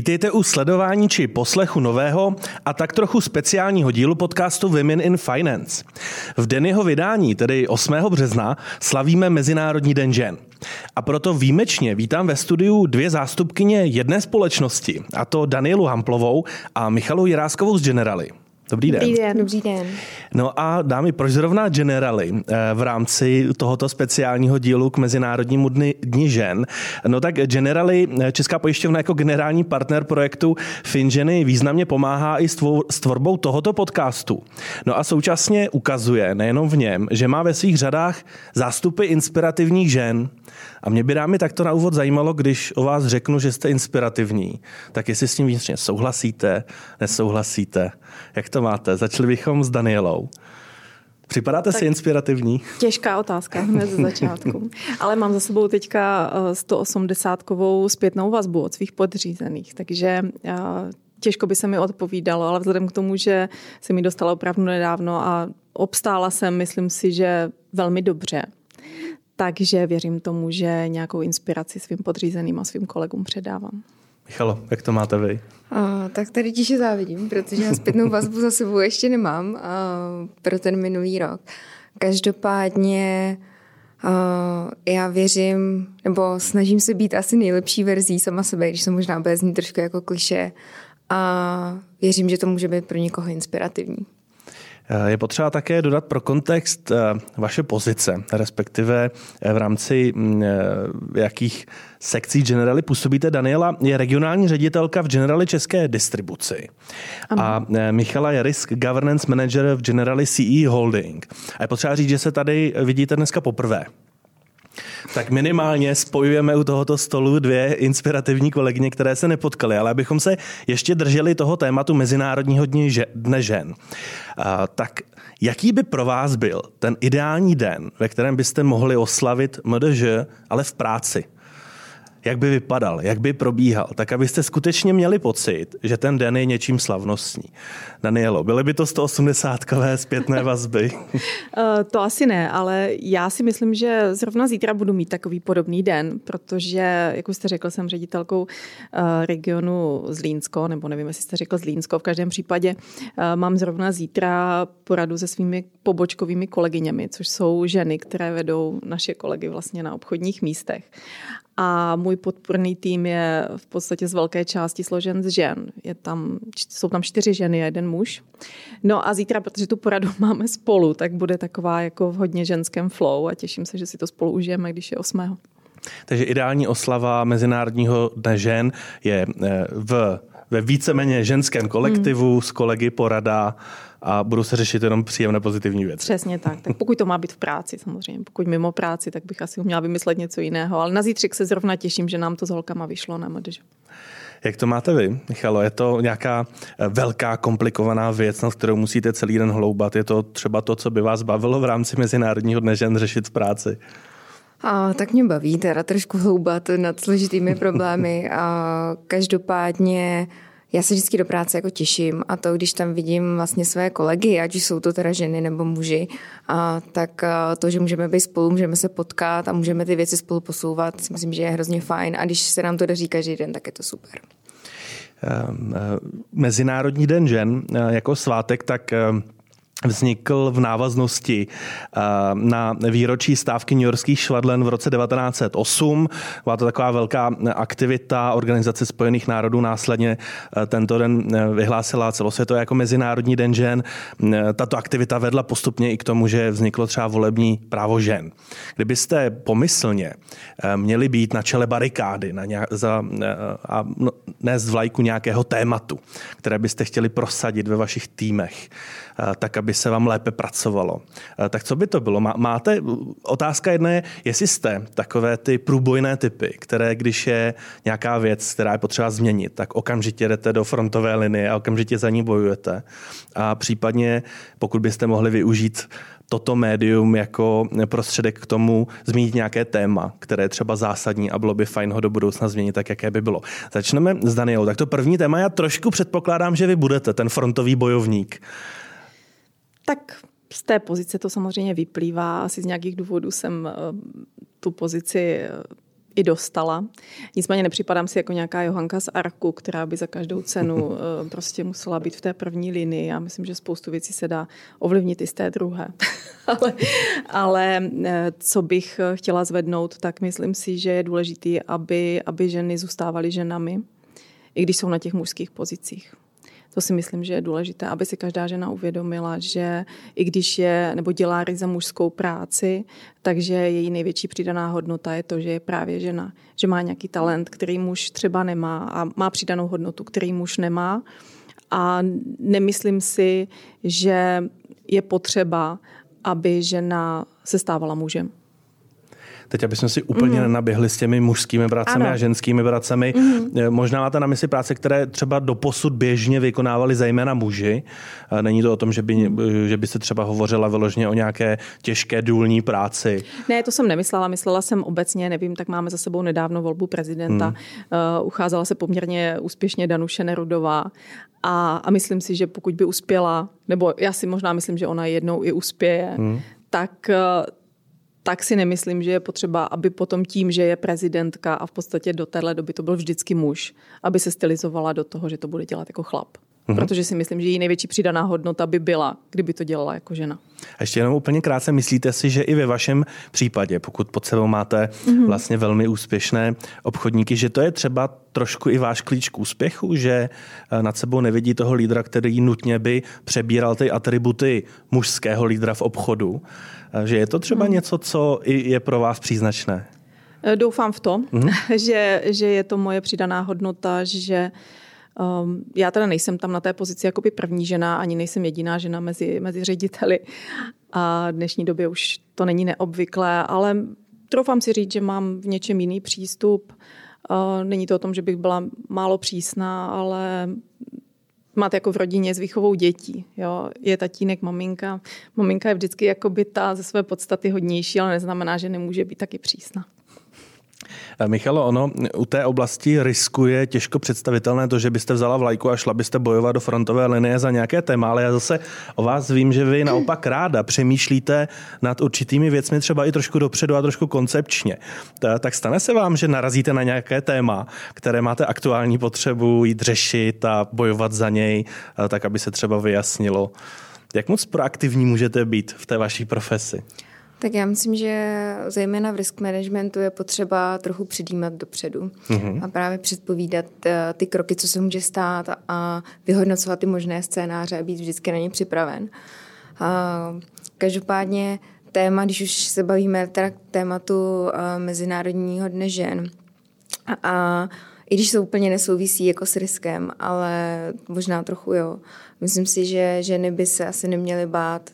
Vítejte u sledování či poslechu nového a tak trochu speciálního dílu podcastu Women in Finance. V den jeho vydání, tedy 8. března, slavíme Mezinárodní den žen. A proto výjimečně vítám ve studiu dvě zástupkyně jedné společnosti, a to Danielu Hamplovou a Michalu Jiráskovou z Generali. Dobrý den. Dobrý den. Dobrý den. No a dámy, proč zrovna Generali eh, v rámci tohoto speciálního dílu k Mezinárodnímu dny, dni žen? No tak Generali, eh, Česká pojišťovna jako generální partner projektu FinGeny významně pomáhá i s tvorbou tohoto podcastu. No a současně ukazuje nejenom v něm, že má ve svých řadách zástupy inspirativních žen. A mě by dámy takto na úvod zajímalo, když o vás řeknu, že jste inspirativní, tak jestli s tím vnitřně souhlasíte, nesouhlasíte. Jak to máte? Začali bychom s Danielou. Připadáte tak si inspirativní? Těžká otázka hned ze začátku. Ale mám za sebou teďka 180-kovou eh, zpětnou vazbu od svých podřízených, takže eh, těžko by se mi odpovídalo, ale vzhledem k tomu, že se mi dostala opravdu nedávno a obstála jsem, myslím si, že velmi dobře. Takže věřím tomu, že nějakou inspiraci svým podřízeným a svým kolegům předávám. Michalo, jak to máte vy? A, tak tady tiše závidím, protože já zpětnou vazbu za sebou ještě nemám a, pro ten minulý rok. Každopádně a, já věřím, nebo snažím se být asi nejlepší verzí sama sebe, když se možná bude znít trošku jako kliše a věřím, že to může být pro někoho inspirativní. Je potřeba také dodat pro kontext eh, vaše pozice, respektive eh, v rámci mm, eh, jakých sekcí Generali působíte. Daniela je regionální ředitelka v Generali České distribuci. Ano. A Michala je Risk Governance Manager v Generali CE Holding. A je potřeba říct, že se tady vidíte dneska poprvé. Tak minimálně spojujeme u tohoto stolu dvě inspirativní kolegyně, které se nepotkaly, ale abychom se ještě drželi toho tématu Mezinárodního dne žen. Tak jaký by pro vás byl ten ideální den, ve kterém byste mohli oslavit MDŽ, ale v práci? Jak by vypadal, jak by probíhal, tak abyste skutečně měli pocit, že ten den je něčím slavnostní. Danielo, byly by to 180-kové zpětné vazby? Eh, to asi ne, ale já si myslím, že zrovna zítra budu mít takový podobný den, protože, jak už jste řekl, jsem ředitelkou eh, regionu Zlínsko, nebo nevím, jestli jste řekl Zlínsko, v každém případě eh, mám zrovna zítra poradu se svými pobočkovými kolegyněmi, což jsou ženy, které vedou naše kolegy vlastně na obchodních místech. A můj podporný tým je v podstatě z velké části složen z žen. Je tam, jsou tam čtyři ženy a jeden muž. No a zítra, protože tu poradu máme spolu, tak bude taková jako v hodně ženském flow a těším se, že si to spolu užijeme, když je 8. Takže ideální oslava Mezinárodního dne žen je eh, v, ve víceméně ženském kolektivu hmm. s kolegy porada a budou se řešit jenom příjemné pozitivní věci. Přesně tak. Tak pokud to má být v práci samozřejmě, pokud mimo práci, tak bych asi měla vymyslet něco jiného. Ale na zítřek se zrovna těším, že nám to s holkama vyšlo na MDŽ. Jak to máte vy, Michalo? Je to nějaká eh, velká, komplikovaná věc, na kterou musíte celý den hloubat? Je to třeba to, co by vás bavilo v rámci Mezinárodního dne žen řešit v práci? A, tak mě baví teda trošku hloubat nad složitými problémy. A každopádně já se vždycky do práce jako těším a to, když tam vidím vlastně své kolegy, ať už jsou to teda ženy nebo muži, a tak to, že můžeme být spolu, můžeme se potkat a můžeme ty věci spolu posouvat, si myslím, že je hrozně fajn a když se nám to daří každý den, tak je to super. Ehm, eh, Mezinárodní den žen eh, jako svátek, tak ehm, vznikl v návaznosti eh, na výročí stávky New Yorkských švadlen v roce 1908. Byla to taková velká aktivita Organizace spojených národů. Následně eh, tento den eh, vyhlásila celosvětově jako Mezinárodní den žen. Tato aktivita vedla postupně i k tomu, že vzniklo třeba volební právo žen. Kdybyste pomyslně měli být na čele barikády na nějak, za, a no, nést vlajku nějakého tématu, které byste chtěli prosadit ve vašich týmech, tak aby se vám lépe pracovalo. Tak co by to bylo? Máte, otázka jedna je, jestli jste takové ty průbojné typy, které když je nějaká věc, která je potřeba změnit, tak okamžitě jdete do frontové linie a okamžitě za ní bojujete. A případně, pokud byste mohli využít toto médium jako prostředek k tomu zmínit nějaké téma, které je třeba zásadní a bylo by fajn ho do budoucna změnit tak, jaké by bylo. Začneme s Danielou. Tak to první téma, já trošku předpokládám, že vy budete ten frontový bojovník. Tak z té pozice to samozřejmě vyplývá. Asi z nějakých důvodů jsem eh, tu pozici eh, i dostala. Nicméně nepřipadám si jako nějaká Johanka z Arku, která by za každou cenu eh, prostě musela být v té první linii. Já myslím, že spoustu věcí se dá ovlivnit i z té druhé. ale, ale co bych chtěla zvednout, tak myslím si, že je důležité, aby, aby ženy zůstávaly ženami, i když jsou na těch mužských pozicích. To si myslím, že je důležité, aby si každá žena uvědomila, že i když je nebo dělá ryze mužskou práci, takže její největší přidaná hodnota je to, že je právě žena. Že má nějaký talent, který muž třeba nemá a má přidanou hodnotu, který muž nemá. A nemyslím si, že je potřeba, aby žena se stávala mužem. Teď, aby jsme si úplně mm. nenaběhli s těmi mužskými pracemi ano. a ženskými pracemi. Mm. Možná máte na mysli práce, které třeba doposud běžně vykonávali zejména muži. Není to o tom, že by, mm. že by se třeba hovořila vyloženě o nějaké těžké důlní práci. Ne, to jsem nemyslela. Myslela jsem obecně, nevím, tak máme za sebou nedávno volbu prezidenta. Mm. Uh, ucházela se poměrně úspěšně Danuše Nerudová a, a myslím si, že pokud by uspěla, nebo já si možná myslím, že ona jednou i uspěje, mm. tak tak si nemyslím, že je potřeba, aby potom tím, že je prezidentka a v podstatě do téhle doby to byl vždycky muž, aby se stylizovala do toho, že to bude dělat jako chlap. Mm-hmm. Protože si myslím, že její největší přidaná hodnota by byla, kdyby to dělala jako žena. A ještě jenom úplně krátce, myslíte si, že i ve vašem případě, pokud pod sebou máte mm-hmm. vlastně velmi úspěšné obchodníky, že to je třeba trošku i váš klíč k úspěchu, že eh, nad sebou nevidí toho lídra, který nutně by přebíral ty atributy mužského lídra v obchodu, že je to třeba mm. něco, co i je pro vás příznačné? Eh, doufám v to, mm-hmm. že, že je to moje přidaná hodnota, že Um, já teda nejsem tam na té pozici jako by první žena, ani nejsem jediná žena mezi, mezi řediteli. A v dnešní době už to není neobvyklé, ale troufám si říct, že mám v něčem jiný přístup. Uh, není to o tom, že bych byla málo přísná, ale máte jako v rodině s výchovou dětí. Jo? Je tatínek, maminka. Maminka je vždycky jako by ta ze své podstaty hodnější, ale neznamená, že nemůže být taky přísná. Michalo, ono u té oblasti riskuje těžko představitelné to, že byste vzala vlajku a šla byste bojovat do frontové linie za nějaké téma, ale já zase o vás vím, že vy naopak ráda přemýšlíte nad určitými věcmi třeba i trošku dopředu a trošku koncepčně. Tak stane se vám, že narazíte na nějaké téma, které máte aktuální potřebu jít řešit a bojovat za něj, tak aby se třeba vyjasnilo. Jak moc proaktivní můžete být v té vaší profesi? Tak já myslím, že zejména v risk managementu je potřeba trochu předjímat dopředu mm-hmm. a právě předpovídat eh, ty kroky, co se může stát a vyhodnocovat ty možné scénáře a být vždycky na ně připraven. A každopádně téma, když už se bavíme teda k tématu eh, Mezinárodního dne žen, a, a i když to úplně nesouvisí jako s riskem, ale možná trochu jo. Myslím si, že ženy by se asi neměly bát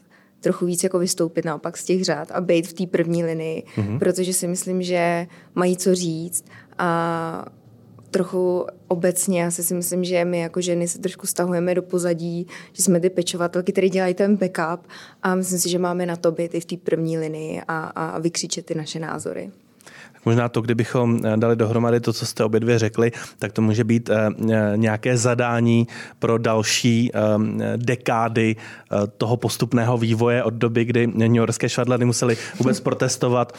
trochu víc jako vystoupit naopak z těch řád a být v té první linii, mm-hmm. protože si myslím, že mají co říct a trochu obecně, já si myslím, že my jako ženy se trošku stahujeme do pozadí, že jsme ty pečovatelky, které dělají ten backup a myslím si, že máme na to být i v té první linii a, a vykřičet ty naše názory. Možná to, kdybychom eh, dali dohromady to, co jste obě dvě řekli, tak to může být eh, eh, nějaké zadání pro další dekády toho postupného vývoje od doby, kdy New Yorkské švadleny museli vůbec protestovat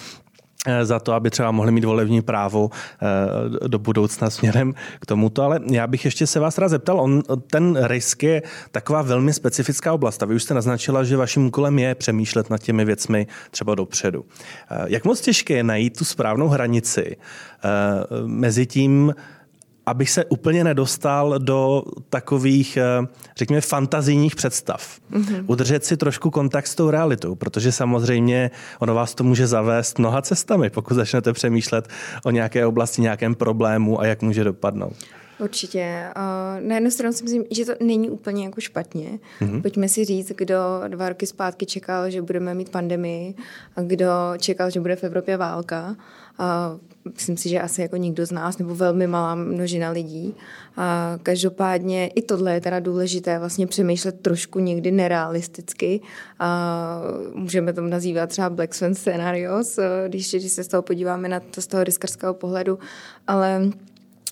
za to, aby třeba mohli mít volební právo eh, do budoucna směrem k tomuto. Ale já bych ještě se vás rád zeptal, on, ten risk je taková velmi specifická oblast a vy už jste naznačila, že vaším úkolem je přemýšlet nad těmi věcmi třeba dopředu. Eh, jak moc těžké je najít tu správnou hranici mezi tím, abych se úplně nedostal do takových, eh, řekněme, fantazijních představ. Mm-hmm. Udržet si trošku kontakt s tou realitou, protože samozřejmě ono vás to může zavést mnoha cestami, pokud začnete přemýšlet o nějaké oblasti, nějakém problému a jak může dopadnout. Určitě. Na jednu stranu si myslím, že to není úplně jako špatně. Mm-hmm. Pojďme si říct, kdo dva roky zpátky čekal, že budeme mít pandemii a kdo čekal, že bude v Evropě válka. Myslím si, že asi jako nikdo z nás, nebo velmi malá množina lidí. A každopádně i tohle je teda důležité vlastně přemýšlet trošku někdy nerealisticky. A můžeme to nazývat třeba Black Swan scenarios, když, když se z toho podíváme na to z toho riskarského pohledu, ale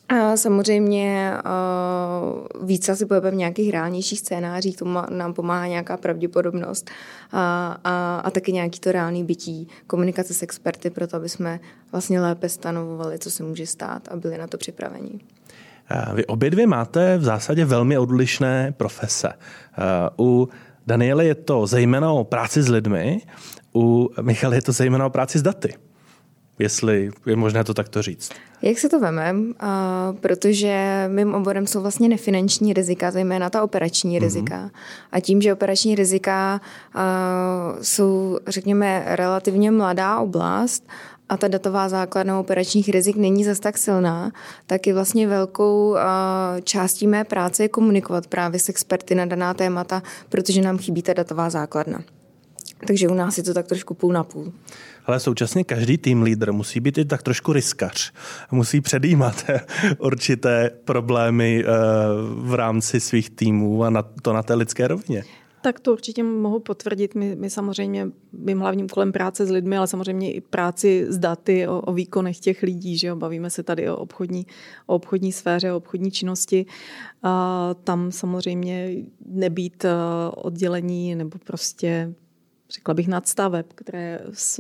A samozřejmě uh, víc asi pohybem v nějakých reálnějších scénářích, to nám pomáhá nějaká pravděpodobnost a, a, a taky nějaký to reálný bytí, komunikace s experty, proto aby jsme vlastně lépe stanovovali, co se může stát a byli na to připraveni. Vy obě dvě máte v zásadě velmi odlišné profese. U Daniele je to zejména o práci s lidmi, u Michaly je to zejména o práci s daty jestli je možné to takto říct. Jak se to vemem? Uh, protože mým oborem jsou vlastně nefinanční rizika, zejména ta operační mm-hmm. rizika. A tím, že operační rizika jsou, řekněme, relativně mladá oblast a ta datová základna operačních rizik není zas tak silná, tak je vlastně velkou částí mé práce je komunikovat právě s experty na daná témata, protože nám chybí ta datová základna. Takže u nás je to tak trošku půl na půl ale současně každý tým lídr musí být i tak trošku riskař. Musí předjímat určité problémy eh, v rámci svých týmů a na to na té lidské rovině. Tak to určitě mohu potvrdit. My, my samozřejmě, mým hlavním kolem práce s lidmi, ale samozřejmě i práci s daty o, o výkonech těch lidí. Že jo? Bavíme se tady o obchodní, o obchodní sféře, o obchodní činnosti. A tam samozřejmě nebýt eh, oddělení nebo prostě řekla bych, nadstaveb, které,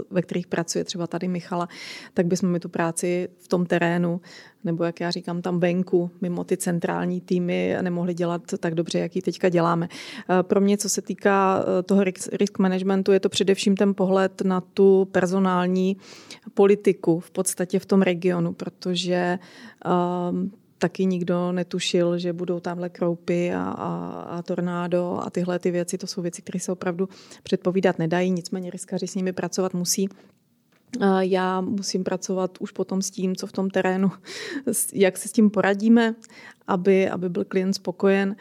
ve kterých pracuje třeba tady Michala, tak bychom mi tu práci v tom terénu, nebo jak já říkám, tam venku, mimo ty centrální týmy, nemohli dělat tak dobře, jak ji teďka děláme. Eh, pro mě, co se týká eh, toho risk managementu, je to především ten pohled na tu personální politiku v podstatě v tom regionu, protože um, taky nikdo netušil, že budou tamhle kroupy a, a, a tornádo a tyhle ty věci. To jsou věci, které se opravdu předpovídat nedají, nicméně riskaři s nimi pracovat musí. Já musím pracovat už potom s tím, co v tom terénu, jak se s tím poradíme, aby, aby byl klient spokojen.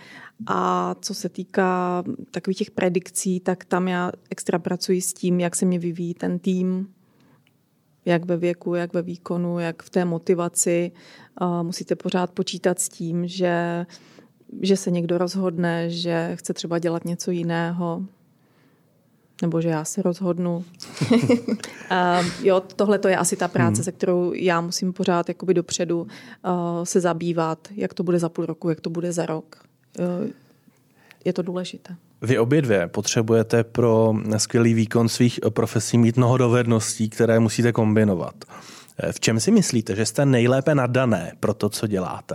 A co se týká takových těch predikcí, tak tam já extra pracuji s tím, jak se mě vyvíjí ten tým, jak ve věku, jak ve výkonu, jak v té motivaci. Musíte pořád počítat s tím, že, že se někdo rozhodne, že chce třeba dělat něco jiného, nebo že já se rozhodnu. a jo, tohle to je asi ta práce, hmm. se kterou já musím pořád jakoby dopředu uh, se zabývat, jak to bude za půl roku, jak to bude za rok. Uh, je to důležité. Vy obě dvě potřebujete pro skvělý výkon svých profesí mít mnoho dovedností, které musíte kombinovat. V čem si myslíte, že jste nejlépe nadané pro to, co děláte?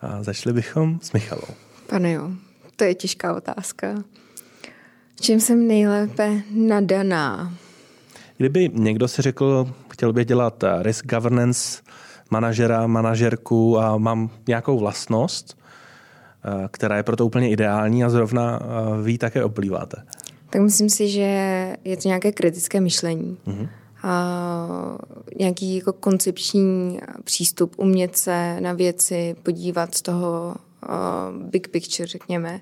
A začali bychom s Michalou. Pane jo, to je těžká otázka. V čem jsem nejlépe nadaná? Kdyby někdo si řekl, chtěl bych dělat risk governance, manažera, manažerku a mám nějakou vlastnost, Eh, která je proto úplně ideální a zrovna eh, vy také oplýváte? Tak myslím si, že je to nějaké kritické myšlení. Mm-hmm. A nějaký jako koncepční přístup, umět se na věci podívat z toho uh, big picture, řekněme,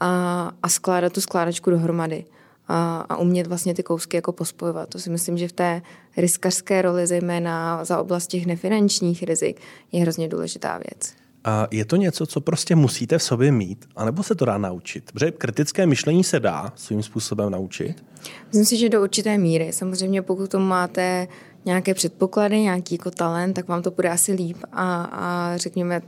a, a skládat tu skládačku dohromady a, a umět vlastně ty kousky jako pospojovat. To si myslím, že v té riskařské roli, zejména za oblast těch nefinančních rizik, je hrozně důležitá věc. A je to něco, co prostě musíte v sobě mít, anebo se to dá naučit? Protože kritické myšlení se dá svým způsobem naučit. Myslím si, že do určité míry. Samozřejmě pokud to máte nějaké předpoklady, nějaký jako talent, tak vám to bude asi líp a, a řekněme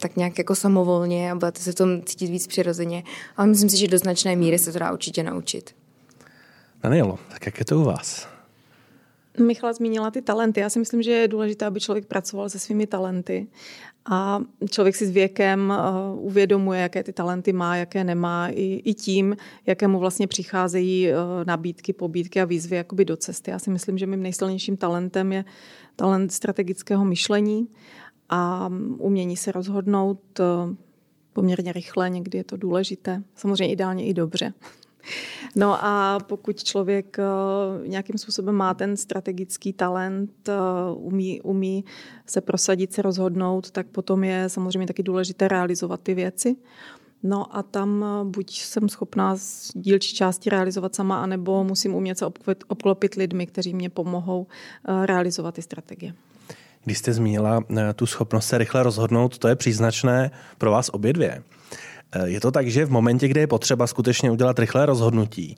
tak nějak jako samovolně a budete se v tom cítit víc přirozeně. Ale myslím si, že do značné míry se to dá určitě naučit. Danielo, tak jak je to u vás? Michala zmínila ty talenty. Já si myslím, že je důležité, aby člověk pracoval se svými talenty. A člověk si s věkem uh, uvědomuje, jaké ty talenty má, jaké nemá, i, i tím, jakému vlastně přicházejí uh, nabídky, pobídky a výzvy jakoby do cesty. Já si myslím, že mým nejsilnějším talentem je talent strategického myšlení a umění se rozhodnout uh, poměrně rychle, někdy je to důležité, samozřejmě ideálně i dobře. No a pokud člověk eh, nějakým způsobem má ten strategický talent, eh, umí, umí se prosadit, se rozhodnout, tak potom je samozřejmě taky důležité realizovat ty věci. No a tam eh, buď jsem schopná z dílčí části realizovat sama, anebo musím umět se obklopit lidmi, kteří mě pomohou realizovat ty strategie. Když jste zmínila tu schopnost se rychle rozhodnout, to je příznačné pro vás obě dvě. Eh, je to tak, že v momentě, kdy je potřeba skutečně udělat rychlé rozhodnutí,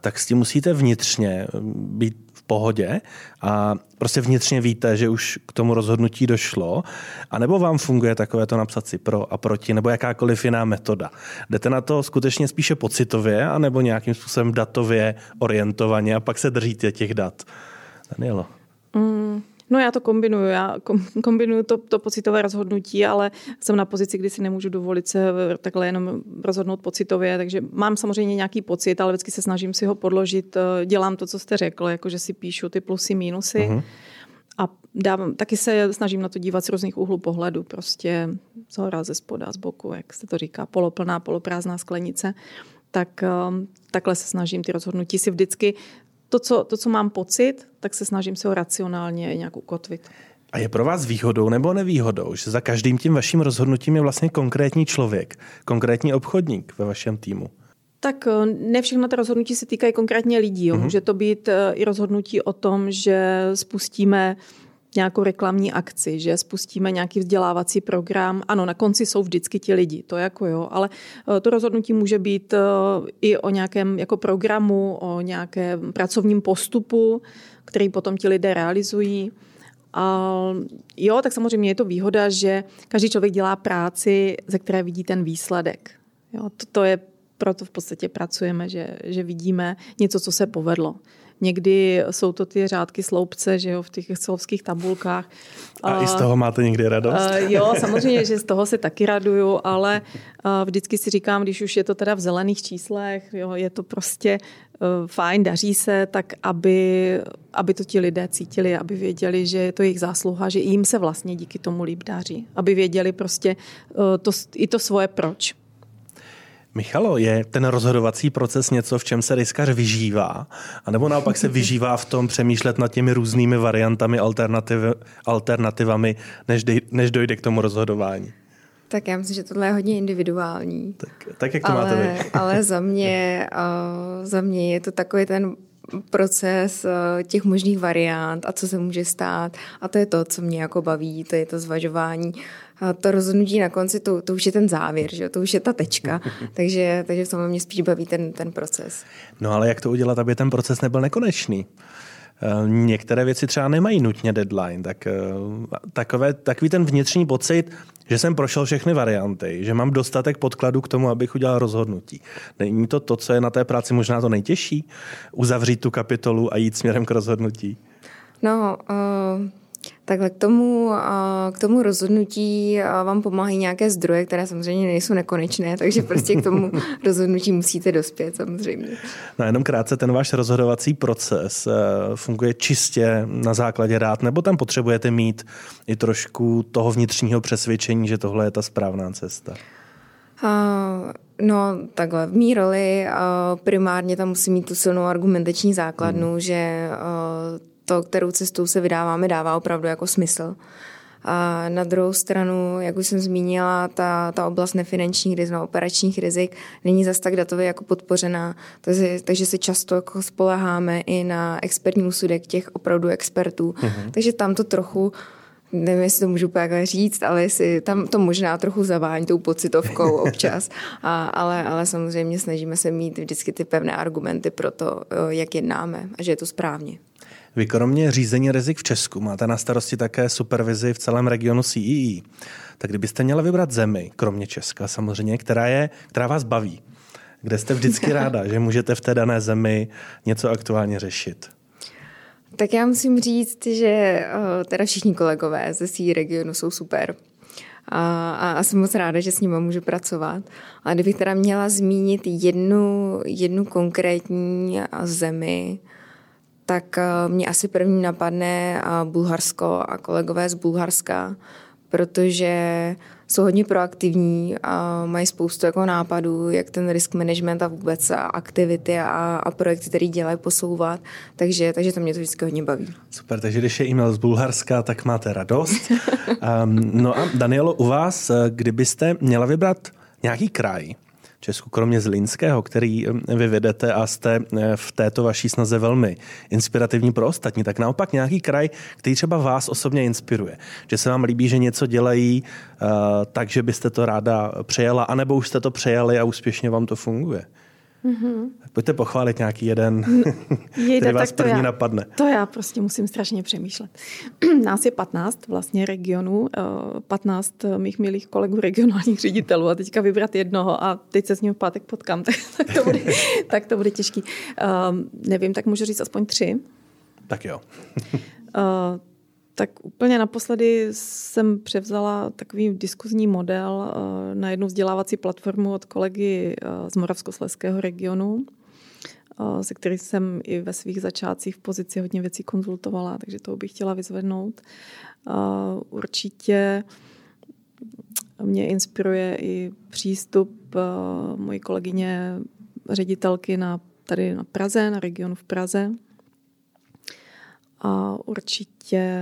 tak s tím musíte vnitřně mm, být v pohodě a prostě vnitřně víte, že už k tomu rozhodnutí došlo, a nebo vám funguje takové to napsat si pro a proti, nebo jakákoliv jiná metoda. Jdete na to skutečně spíše pocitově, anebo nějakým způsobem datově orientovaně a pak se držíte těch dat. Danielo. Mm, No já to kombinuju, já kombinuju to, to pocitové rozhodnutí, ale jsem na pozici, kdy si nemůžu dovolit se takhle jenom rozhodnout pocitově, takže mám samozřejmě nějaký pocit, ale vždycky se snažím si ho podložit, dělám to, co jste řekl, jakože si píšu ty plusy, mínusy. Uh-huh. A dávám, taky se snažím na to dívat z různých úhlů pohledu, prostě z hora, ze spoda, z boku, jak se to říká, poloplná, poloprázdná sklenice. Tak takhle se snažím ty rozhodnutí si vždycky to co, to, co mám pocit, tak se snažím se ho racionálně nějak ukotvit. A je pro vás výhodou nebo nevýhodou, že za každým tím vaším rozhodnutím je vlastně konkrétní člověk, konkrétní obchodník ve vašem týmu? Tak eh, ne všechno ta rozhodnutí se týkají konkrétně lidí. Jo. Mm-hmm. Může to být eh, i rozhodnutí o tom, že spustíme nějakou reklamní akci, že spustíme nějaký vzdělávací program. Ano, na konci jsou vždycky ti lidi, to jako jo, ale eh, to rozhodnutí může být eh, i o nějakém jako programu, o nějakém pracovním postupu, který potom ti lidé realizují. A jo, tak samozřejmě je to výhoda, že každý člověk dělá práci, ze které vidí ten výsledek. Jo, to, to je proto v podstatě pracujeme, že, že vidíme něco, co se povedlo. Někdy jsou to ty řádky sloupce, že jo, v těch excelovských tabulkách. A, a i z toho máte někdy radost? A, jo, samozřejmě, že z toho se taky raduju, ale a vždycky si říkám, když už je to teda v zelených číslech, jo, je to prostě uh, fajn, daří se, tak aby, aby to ti lidé cítili, aby věděli, že je to jejich zásluha, že jim se vlastně díky tomu líp daří. Aby věděli prostě uh, to, i to svoje proč. Michalo, je ten rozhodovací proces něco, v čem se riskař vyžívá? A nebo naopak se vyžívá v tom přemýšlet nad těmi různými variantami, alternativ, alternativami, než, dej, než dojde k tomu rozhodování? Tak já myslím, že tohle je hodně individuální. Tak, tak jak to ale, máte vy? ale za mě, uh, za mě je to takový ten proces uh, těch možných variant a co se může stát. A to je to, co mě jako baví, to je to zvažování to rozhodnutí na konci, to, to už je ten závěr, že? to už je ta tečka. takže, takže v tom mě spíš baví ten, ten proces. No ale jak to udělat, aby ten proces nebyl nekonečný? Eh, některé věci třeba nemají nutně deadline, tak eh, takové, takový ten vnitřní pocit, že jsem prošel všechny varianty, že mám dostatek podkladů k tomu, abych udělal rozhodnutí. Není to to, co je na té práci možná to nejtěžší? Uzavřít tu kapitolu a jít směrem k rozhodnutí? No, uh, Takhle k tomu, k tomu rozhodnutí vám pomáhají nějaké zdroje, které samozřejmě nejsou nekonečné, takže prostě k tomu rozhodnutí musíte dospět samozřejmě. No jenom krátce, ten váš rozhodovací proces eh, funguje čistě na základě rád, nebo tam potřebujete mít i trošku toho vnitřního přesvědčení, že tohle je ta správná cesta? Uh, no takhle, v mý roli uh, primárně tam musí mít tu silnou argumentační základnu, hmm. že uh, to, kterou cestou se vydáváme, dává opravdu jako smysl. A na druhou stranu, jak už jsem zmínila, ta, ta oblast nefinančních rizik, no, operačních rizik není zas tak datově jako podpořená, takže, takže se často jako spoleháme i na expertní úsudek těch opravdu expertů. Mm-hmm. Takže tam to trochu nevím, jestli to můžu takhle říct, ale jestli tam to možná trochu zavání tou pocitovkou občas, a, ale, ale samozřejmě snažíme se mít vždycky ty pevné argumenty pro to, jak jednáme a že je to správně. Vy kromě řízení rizik v Česku máte na starosti také supervizi v celém regionu CEE. Tak kdybyste měla vybrat zemi, kromě Česka samozřejmě, která, je, která vás baví, kde jste vždycky ráda, že můžete v té dané zemi něco aktuálně řešit? Tak já musím říct, že eh, teda všichni kolegové ze CE regionu jsou super. A, a, a jsem moc ráda, že s nimi můžu pracovat. A kdybych teda měla zmínit jednu, jednu konkrétní zemi, tak eh, mě asi první napadne eh, Bulharsko a kolegové z Bulharska, protože jsou hodně proaktivní a mají spoustu jako nápadů, jak ten risk management a vůbec aktivity a, a projekty, které dělají, posouvat. Takže, takže to mě to vždycky hodně baví. Super, takže když je e-mail z Bulharska, tak máte radost. um, no a Danielo, u vás, eh, kdybyste měla vybrat nějaký kraj, Česku, kromě Zlínského, který vy vedete a jste v této vaší snaze velmi inspirativní pro ostatní, tak naopak nějaký kraj, který třeba vás osobně inspiruje. Že se vám líbí, že něco dělají tak, že byste to ráda přejela, anebo už jste to přejali a úspěšně vám to funguje. Mm-hmm. Pojďte pochválit nějaký jeden, Jejde, který vás první já, napadne. To já prostě musím strašně přemýšlet. Nás je 15 vlastně regionů, 15 mých milých kolegů regionálních ředitelů a teďka vybrat jednoho a teď se s ním v pátek potkám, tak, tak, to, bude, tak to bude těžký. Uh, nevím, tak můžu říct aspoň tři. Tak jo. uh, tak úplně naposledy jsem převzala takový diskuzní model eh, na jednu vzdělávací platformu od kolegy eh, z Moravskosleského regionu, eh, se kterým jsem i ve svých začátcích v pozici hodně věcí konzultovala, takže to bych chtěla vyzvednout. Určitě mě inspiruje i přístup mojí kolegyně ředitelky na, tady na Praze, na regionu v Praze, a určitě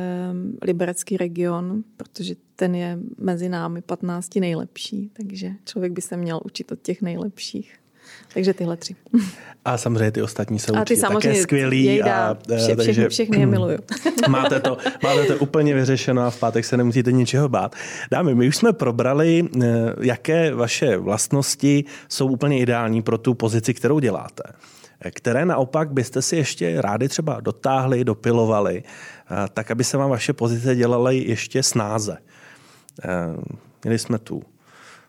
liberecký region, protože ten je mezi námi 15 nejlepší, takže člověk by se měl učit od těch nejlepších. Takže tyhle tři. A samozřejmě ty ostatní jsou a ty také skvělí. Jejda, a, vše, všechny, takže, všechny je miluju. máte, to, máte to úplně vyřešeno a v pátek se nemusíte ničeho bát. Dámy, my už jsme probrali, eh, jaké vaše vlastnosti jsou úplně ideální pro tu pozici, kterou děláte které naopak byste si ještě rádi třeba dotáhli, dopilovali, eh, tak aby se vám vaše pozice dělaly ještě snáze. Eh, měli jsme tu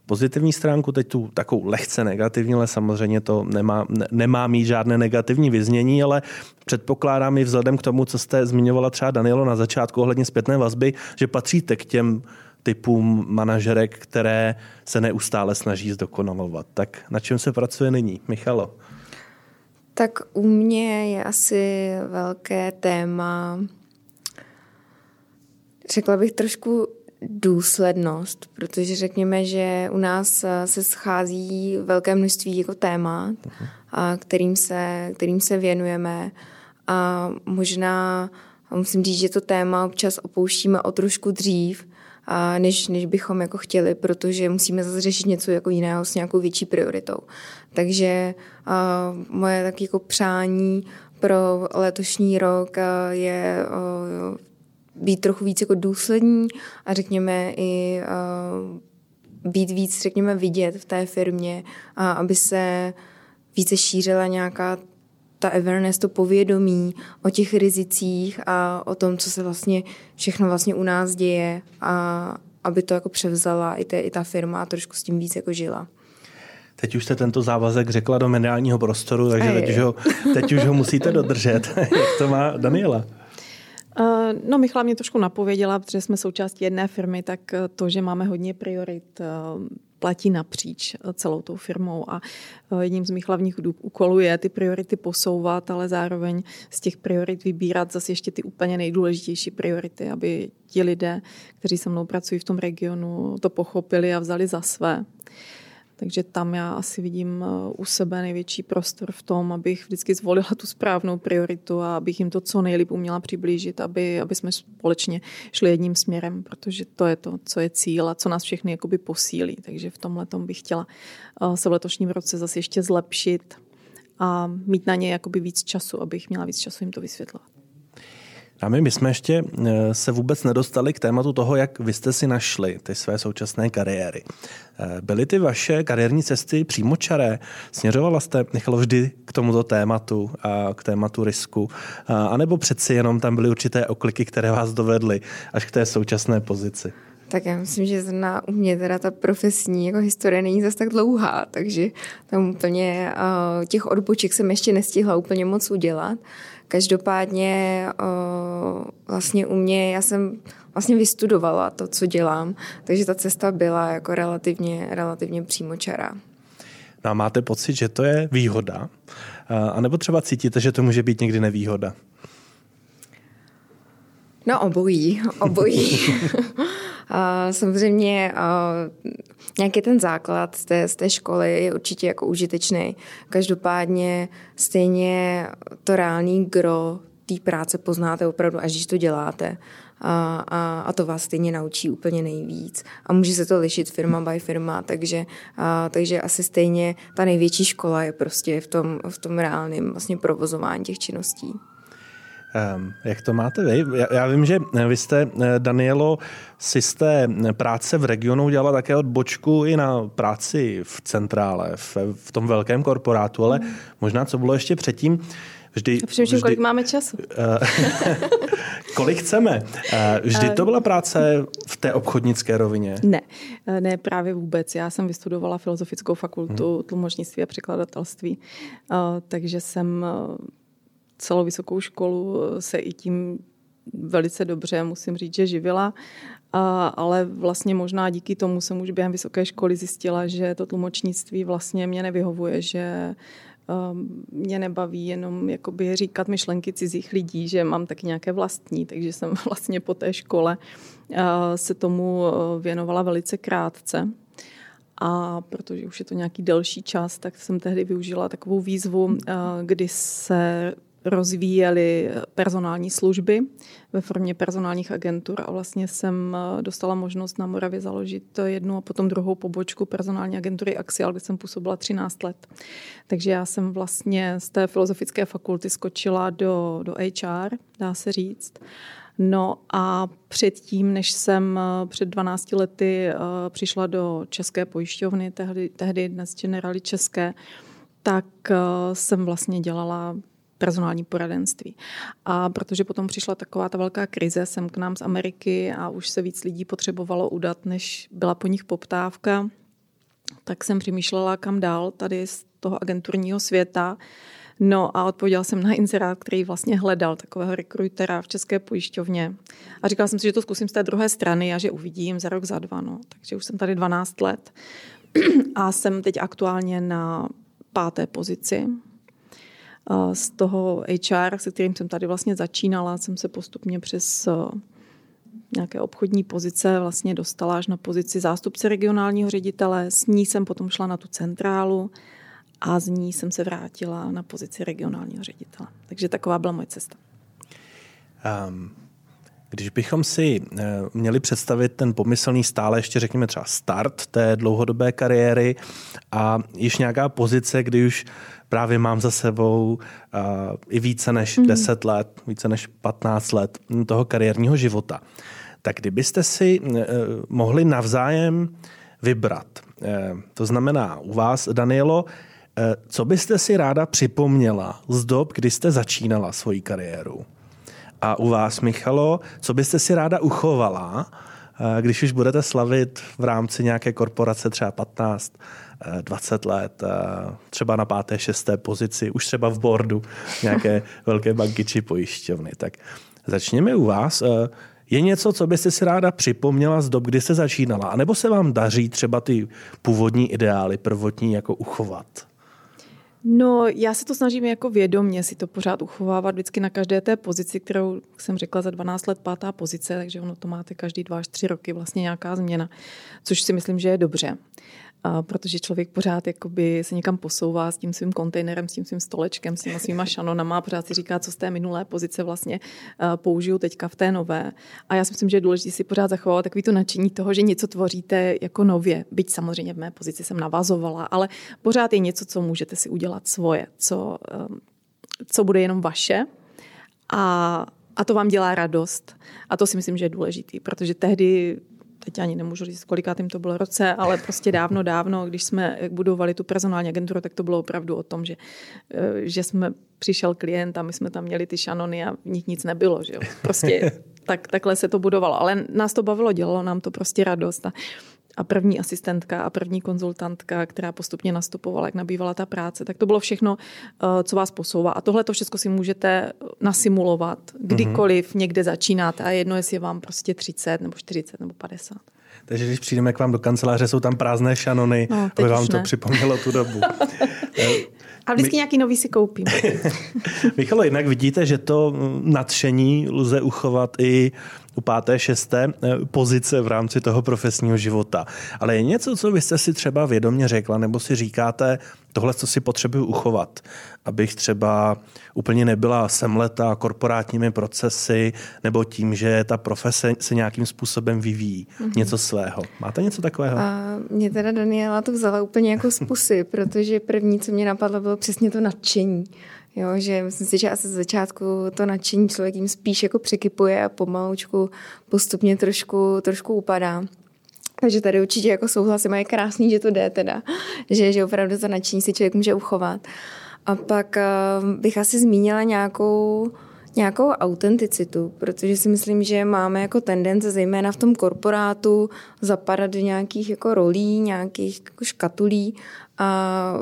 pozitivní stránku, teď tu takovou lehce negativní, ale samozřejmě to nemá, ne, nemá mít žádné negativní vyznění, ale předpokládám i vzhledem k tomu, co jste zmiňovala třeba Danielo na začátku ohledně zpětné vazby, že patříte k těm typům manažerek, které se neustále snaží zdokonalovat. Tak na čem se pracuje nyní, Michalo? Tak u mě je asi velké téma, řekla bych trošku důslednost, protože řekněme, že u nás se schází velké množství jako témat, a kterým, se, kterým se věnujeme. A možná musím říct, že to téma občas opouštíme o trošku dřív, a než, než bychom jako chtěli, protože musíme zase řešit něco jako jiného s nějakou větší prioritou. Takže a, moje tak jako přání pro letošní rok je být trochu víc jako důslední a řekněme i být víc, řekněme, vidět v té firmě, a aby se více šířila nějaká ta awareness, to povědomí o těch rizicích a o tom, co se vlastně všechno vlastně u nás děje a aby to jako převzala i, te, i ta firma a trošku s tím víc jako žila. Teď už jste tento závazek řekla do mediálního prostoru, takže teď už, ho, teď už ho musíte dodržet. Jak to má Daniela? No, Michala mě trošku napověděla, protože jsme součástí jedné firmy, tak to, že máme hodně priorit, platí napříč celou tou firmou a e, jedním z mých hlavních úkolů je ty priority posouvat, ale zároveň z těch priorit vybírat zase ještě ty úplně nejdůležitější priority, aby ti lidé, kteří se mnou pracují v tom regionu, to pochopili a vzali za své. Takže tam já asi vidím eh, u sebe největší prostor v tom, abych vždycky zvolila tu správnou prioritu a abych jim to co nejlíp uměla přiblížit, aby, aby jsme společně šli jedním směrem, protože to je to, co je cíl a co nás všechny jakoby posílí. Takže v tomhle tom bych chtěla eh, se v letošním roce zase ještě zlepšit a mít na ně jakoby víc času, abych měla víc času jim to vysvětlovat. A my, my jsme ještě eh, se vůbec nedostali k tématu toho, jak vy jste si našli ty své současné kariéry. Eh, byly ty vaše kariérní cesty přímočaré? Směřovala jste, Michalo, vždy k tomuto tématu a k tématu risku? A, anebo přeci jenom tam byly určité okliky, které vás dovedly až k té současné pozici? Tak já myslím, že zna u mě teda ta profesní jako historie není zase tak dlouhá, takže tam úplně uh, těch odboček jsem ještě nestihla úplně moc udělat. Každopádně uh, vlastně u mě, já jsem vlastně vystudovala to, co dělám, takže ta cesta byla jako relativně, relativně přímočará. No a máte pocit, že to je výhoda? A nebo třeba cítíte, že to může být někdy nevýhoda? No obojí, obojí. samozřejmě nějaký ten základ z té, z té školy je určitě jako užitečný. Každopádně stejně to reálný gro té práce poznáte opravdu, až když to děláte. A, a, a to vás stejně naučí úplně nejvíc. A může se to lišit firma by firma, takže, a, takže asi stejně ta největší škola je prostě v tom, v tom reálném vlastně provozování těch činností. Um, jak to máte vy? Já, já vím, že vy jste, eh, Danielo, si jste práce v regionu udělala také odbočku i na práci v centrále, v, v tom velkém korporátu, ale mm. možná co bylo ještě předtím, Vždy, Přemýšlím, vždy, kolik máme času. Eh, kolik chceme. Eh, vždy to byla práce v té obchodnické rovině? Ne, ne právě vůbec. Já jsem vystudovala filozofickou fakultu hmm. tlumočnictví a překladatelství, takže jsem celou vysokou školu se i tím velice dobře, musím říct, že živila, a, ale vlastně možná díky tomu jsem už během vysoké školy zjistila, že to tlumočnictví vlastně mě nevyhovuje, že um, mě nebaví jenom jakoby říkat myšlenky cizích lidí, že mám taky nějaké vlastní, takže jsem vlastně po té škole uh, se tomu uh, věnovala velice krátce. A protože už je to nějaký delší čas, tak jsem tehdy využila takovou výzvu, kdy se rozvíjeli personální služby ve formě personálních agentur a vlastně jsem eh, dostala možnost na Moravě založit jednu a potom druhou pobočku personální agentury Axial, kde jsem působila 13 let. Takže já jsem vlastně z té filozofické fakulty skočila do, do HR, dá se říct. No a předtím, než jsem eh, před 12 lety eh, přišla do České pojišťovny, tehdy, tehdy dnes Generali České, tak jsem vlastně dělala personální poradenství. A protože potom přišla taková ta velká krize sem k nám z Ameriky a už se víc lidí potřebovalo udat, než byla po nich poptávka, tak jsem přemýšlela, kam dál tady z toho agenturního světa. No a odpověděla jsem na inzerát, který vlastně hledal takového rekrutera v České pojišťovně. A říkala jsem si, že to zkusím z té druhé strany a že uvidím za rok, za dva. No. Takže už jsem tady 12 let a jsem teď aktuálně na páté pozici z toho HR, se kterým jsem tady vlastně začínala, jsem se postupně přes eh, nějaké obchodní pozice vlastně dostala až na pozici zástupce regionálního ředitele. S ní jsem potom šla na tu centrálu a z ní jsem se vrátila na pozici regionálního ředitele. Takže taková byla moje cesta. Um, když bychom si uh, měli představit ten pomyslný stále ještě řekněme třeba start té dlouhodobé kariéry a již nějaká pozice, kdy už právě mám za sebou uh, i více než mm. 10 let, více než 15 let toho kariérního života. Tak kdybyste si uh, mohli navzájem vybrat, uh, to znamená u vás, Danielo, uh, co byste si ráda připomněla z dob, kdy jste začínala svoji kariéru? A u vás, Michalo, co byste si ráda uchovala, když už budete slavit v rámci nějaké korporace třeba 15 20 let, třeba na páté, šesté pozici, už třeba v bordu nějaké velké banky či pojišťovny. Tak začněme u vás. Je něco, co byste si ráda připomněla z dob, kdy jste začínala? A nebo se vám daří třeba ty původní ideály prvotní jako uchovat? No, já se to snažím jako vědomně si to pořád uchovávat vždycky na každé té pozici, kterou jsem řekla za 12 let pátá pozice, takže ono to máte každý dva až tři roky vlastně nějaká změna, což si myslím, že je dobře a protože člověk pořád jakoby se někam posouvá s tím svým kontejnerem, s tím svým stolečkem, s těma svýma šanonama a pořád si říká, co z té minulé pozice vlastně použiju teďka v té nové. A já si myslím, že je důležité si pořád zachovávat takový to nadšení toho, že něco tvoříte jako nově. Byť samozřejmě v mé pozici jsem navazovala, ale pořád je něco, co můžete si udělat svoje, co, co bude jenom vaše. A a to vám dělá radost. A to si myslím, že je důležitý, protože tehdy teď ani nemůžu říct, kolikátým to bylo roce, ale prostě dávno, dávno, když jsme budovali tu personální agenturu, tak to bylo opravdu o tom, že, eh, že jsme přišel klient a my jsme tam měli ty šanony a v nich nic nebylo. Že jo? Prostě tak, takhle se to budovalo. Ale nás to bavilo, dělalo nám to prostě radost. A a první asistentka a první konzultantka, která postupně nastupovala, jak nabývala ta práce, tak to bylo všechno, eh, co vás posouvá. A tohle to všechno si můžete nasimulovat, kdykoliv mm-hmm. někde začínáte a jedno, jestli je vám prostě 30 nebo 40 nebo 50. Takže když přijdeme k vám do kanceláře, jsou tam prázdné šanony, no, aby vám ne. to připomnělo tu dobu. A vždycky My... nějaký nový si koupím. Michalo, jinak vidíte, že to nadšení lze uchovat i u páté, šesté eh, pozice v rámci toho profesního života. Ale je něco, co byste si třeba vědomě řekla, nebo si říkáte, tohle, co si potřebuju uchovat, abych třeba úplně nebyla semleta korporátními procesy nebo tím, že ta profese se nějakým způsobem vyvíjí mm-hmm. něco svého. Máte něco takového? A mě teda Daniela to vzala úplně jako z pusy, protože první, co mě napadlo, bylo přesně to nadšení. Jo, že myslím si, že asi z začátku to nadšení člověk jim spíš jako překypuje a pomalučku postupně trošku, trošku upadá. Takže tady určitě jako souhlasím a je krásný, že to jde teda, že, že opravdu to nadšení si člověk může uchovat. A pak uh, bych asi zmínila nějakou, nějakou autenticitu, protože si myslím, že máme jako tendence, zejména v tom korporátu, zapadat do nějakých jako rolí, nějakých jako škatulí a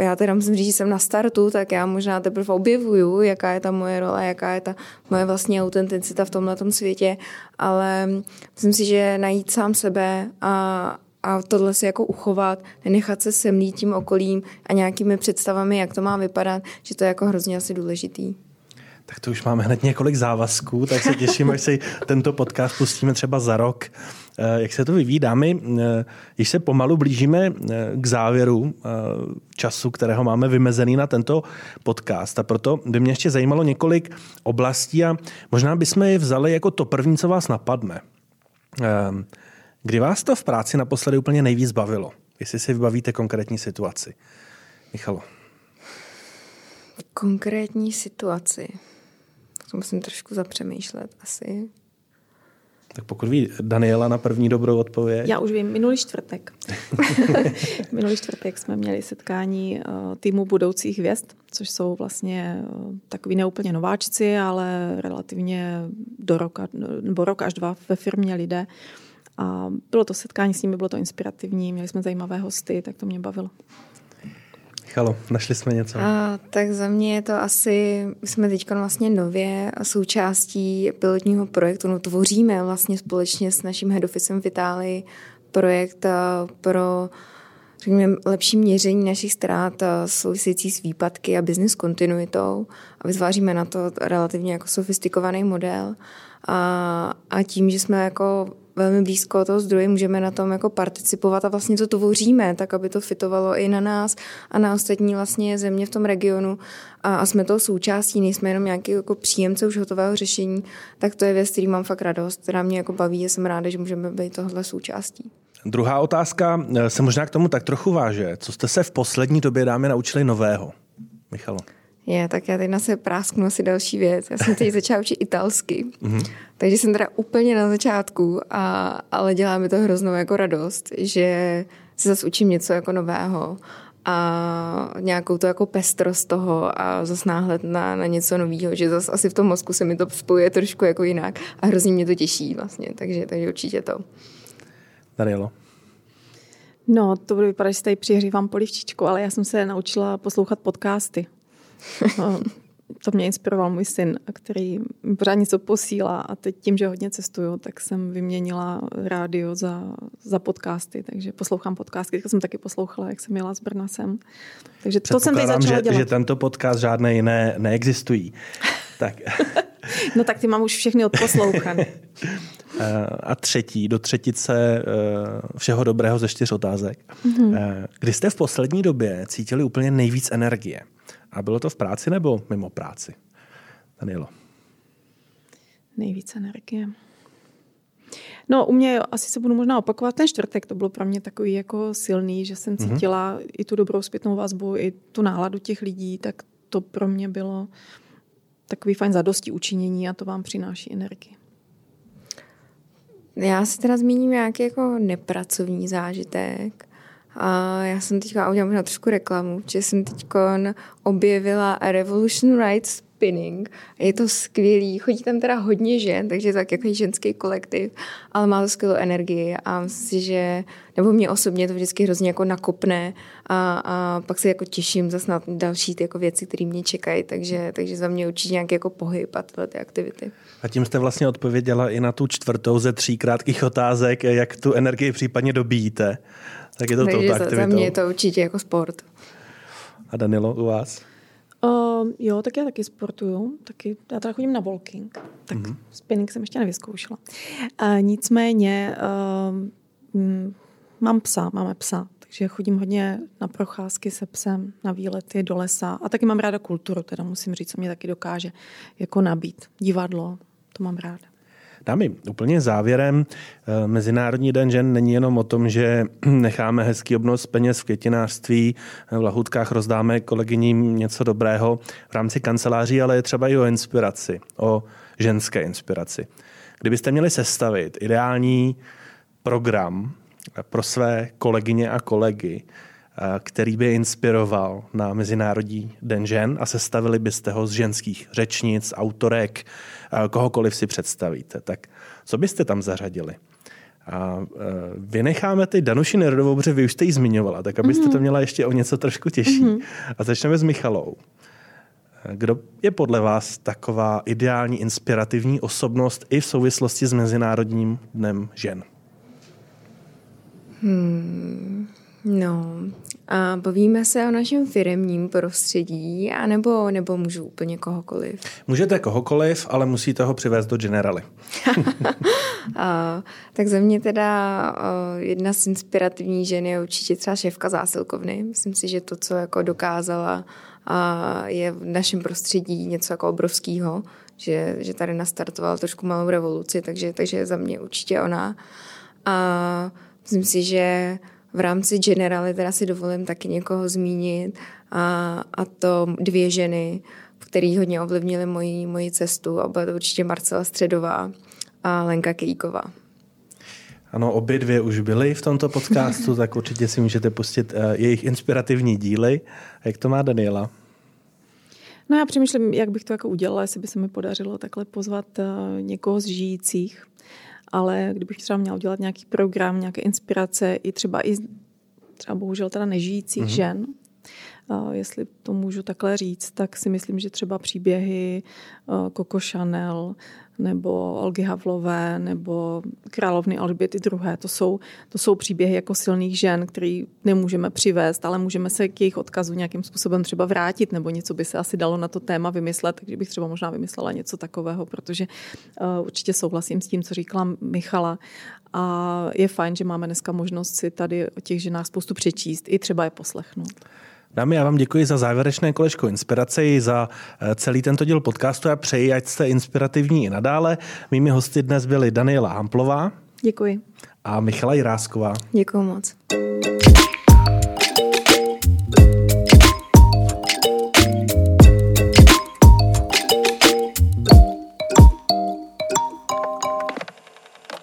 já teda musím říct, že jsem na startu, tak já možná teprve objevuju, jaká je ta moje role, jaká je ta moje vlastní autenticita v tomhle světě, ale myslím si, že najít sám sebe a, a tohle si jako uchovat, nenechat se semlít tím okolím a nějakými představami, jak to má vypadat, že to je jako hrozně asi důležitý. Tak to už máme hned několik závazků, tak se těším, až si tento podcast pustíme třeba za rok. Eh, jak se to vyvíjí, dámy? Eh, když se pomalu blížíme eh, k závěru času, kterého máme vymezený na tento podcast, a proto by mě ještě zajímalo několik oblastí a možná bychom je vzali jako to první, co vás napadne. Kdy vás to v práci naposledy úplně nejvíc bavilo? Jestli si vybavíte konkrétní situaci. Michalo. Konkrétní situaci. To musím trošku zapřemýšlet asi. Tak pokud ví Daniela na první dobrou odpověď. Já už vím, minulý čtvrtek. minulý čtvrtek jsme měli setkání eh, týmu budoucích hvězd, což jsou vlastně eh, takový neúplně nováčci, ale relativně do roka, nebo rok až dva ve firmě lidé. A bylo to setkání s nimi, bylo to inspirativní, měli jsme zajímavé hosty, tak to mě bavilo. Chalo, našli jsme něco. A, tak za mě je to asi, jsme teď vlastně nově součástí pilotního projektu, no tvoříme vlastně společně s naším head officem v Itálii projekt pro řekněme, lepší měření našich ztrát související s výpadky a business kontinuitou. A vytváříme na to relativně jako sofistikovaný model. A, a tím, že jsme jako velmi blízko toho zdroje, můžeme na tom jako participovat a vlastně to tvoříme, tak aby to fitovalo i na nás a na ostatní vlastně země v tom regionu a, a jsme toho součástí, nejsme jenom nějaký jako příjemce už hotového řešení, tak to je věc, který mám fakt radost, která mě jako baví a jsem ráda, že můžeme být tohle součástí. Druhá otázka eh, se možná k tomu tak trochu váže. Co jste se v poslední době, dáme naučili nového? Michalo. Je, tak já teď na se prásknu asi další věc. Já jsem teď začala učit italsky, mm-hmm. takže jsem teda úplně na začátku, a, ale dělá mi to hroznou jako radost, že se zase učím něco jako nového a nějakou to jako pestrost toho a zase náhled na, na něco nového, že zase asi v tom mozku se mi to spojuje trošku jako jinak a hrozně mě to těší vlastně, takže, takže určitě to. Darielo. No, to bude vypadat, že tady přihřívám polivčičku, ale já jsem se naučila poslouchat podcasty. To mě inspiroval můj syn, který mi pořád něco posílá a teď tím, že hodně cestuju, tak jsem vyměnila rádio za, za podcasty, takže poslouchám podcasty. Teď jsem taky poslouchala, jak jsem jela z Brna sem. Takže to jsem teď začala že, dělat. že tento podcast žádné jiné neexistují. tak. no tak ty mám už všechny odposlouchané. Eh, a třetí, do třetice eh, všeho dobrého ze čtyř otázek. Mm-hmm. Kdy jste v poslední době cítili úplně nejvíc energie? A bylo to v práci nebo mimo práci? Danielo. Nejvíc energie. No, u mě asi se budu možná opakovat ten čtvrtek. To bylo pro mě takový jako silný, že jsem mhm. cítila mm-hmm. i tu dobrou zpětnou vazbu, i tu náladu těch lidí, tak to pro mě bylo takový fajn zadosti učinění a to vám přináší energii. Já si teda zmíním nějaký jako nepracovní zážitek. A já jsem teďka udělala možná trošku reklamu, že jsem teď objevila Revolution Rights Spinning. Je to skvělý, chodí tam teda hodně žen, takže tak jako ženský kolektiv, ale má to skvělou energii a myslím si, že, nebo mě osobně to vždycky hrozně jako nakopne a, a pak se jako těším zase na další ty jako věci, které mě čekají, takže, takže za mě určitě nějaký jako pohyb a tyhle ty aktivity. A tím jste vlastně odpověděla i na tu čtvrtou ze tří krátkých otázek, jak tu energii případně dobíjíte tak je to Takže touto aktivitou. za mě je to určitě jako sport. A Danilo, u vás? Uh, jo, tak já taky sportuju. Taky, já teda chodím na walking. Tak mm-hmm. spinning jsem ještě nevyzkoušela. Uh, nicméně uh, m, mám psa, máme psa, Takže chodím hodně na procházky se psem, na výlety do lesa. A taky mám ráda kulturu, teda musím říct, co mě taky dokáže jako nabít. Divadlo, to mám ráda. Dámy, úplně závěrem, eh, Mezinárodní den žen není jenom o tom, že necháme hezký obnos peněz v květinářství, v lahutkách rozdáme kolegyním něco dobrého v rámci kanceláří, ale je třeba i o inspiraci, o ženské inspiraci. Kdybyste měli sestavit ideální program pro své kolegyně a kolegy, eh, který by inspiroval na Mezinárodní den žen a sestavili byste ho z ženských řečnic, autorek, eh, kohokoliv si představíte. Tak co byste tam zařadili? A eh, vynecháme ty Danuši Nerodovou, protože vy už jste ji zmiňovala, tak abyste to měla ještě o něco trošku těžší. Mm-hmm. A začneme s Michalou. Kdo je podle vás taková ideální inspirativní osobnost i v souvislosti s Mezinárodním dnem žen? Hmm, no, a bavíme se o našem firemním prostředí, anebo, nebo můžu úplně kohokoliv? Můžete kohokoliv, ale musíte ho přivést do generaly. a, tak za mě teda a, jedna z inspirativních žen je určitě třeba šéfka zásilkovny. Myslím si, že to, co jako dokázala, a je v našem prostředí něco jako obrovského, že, že tady nastartoval trošku malou revoluci, takže, takže za mě určitě ona. A Myslím si, že v rámci Generali teda si dovolím taky někoho zmínit a, a to dvě ženy, které hodně ovlivnily moji, moji cestu a byla to určitě Marcela Středová a Lenka Kejková. Ano, obě dvě už byly v tomto podcastu, tak určitě si můžete pustit uh, jejich inspirativní díly. Jak to má Daniela? No já přemýšlím, jak bych to jako udělala, jestli by se mi podařilo takhle pozvat uh, někoho z žijících ale kdybych třeba měla udělat nějaký program, nějaké inspirace, i třeba i třeba bohužel teda nežijících mm-hmm. žen, jestli to můžu takhle říct, tak si myslím, že třeba příběhy Coco Chanel nebo Olgy Havlové nebo královny Alžběty II. To jsou, to jsou příběhy jako silných žen, který nemůžeme přivést, ale můžeme se k jejich odkazu nějakým způsobem třeba vrátit nebo něco by se asi dalo na to téma vymyslet, takže bych třeba možná vymyslela něco takového, protože uh, určitě souhlasím s tím, co říkala Michala a je fajn, že máme dneska možnost si tady o těch ženách spoustu přečíst i třeba je poslechnout. Dámy, já vám děkuji za závěrečné kolečko inspirace i za eh, celý tento díl podcastu a přeji, ať jste inspirativní i nadále. Mými hosty dnes byly Daniela Hamplová. Děkuji. A Michala Jirásková. Děkuji moc.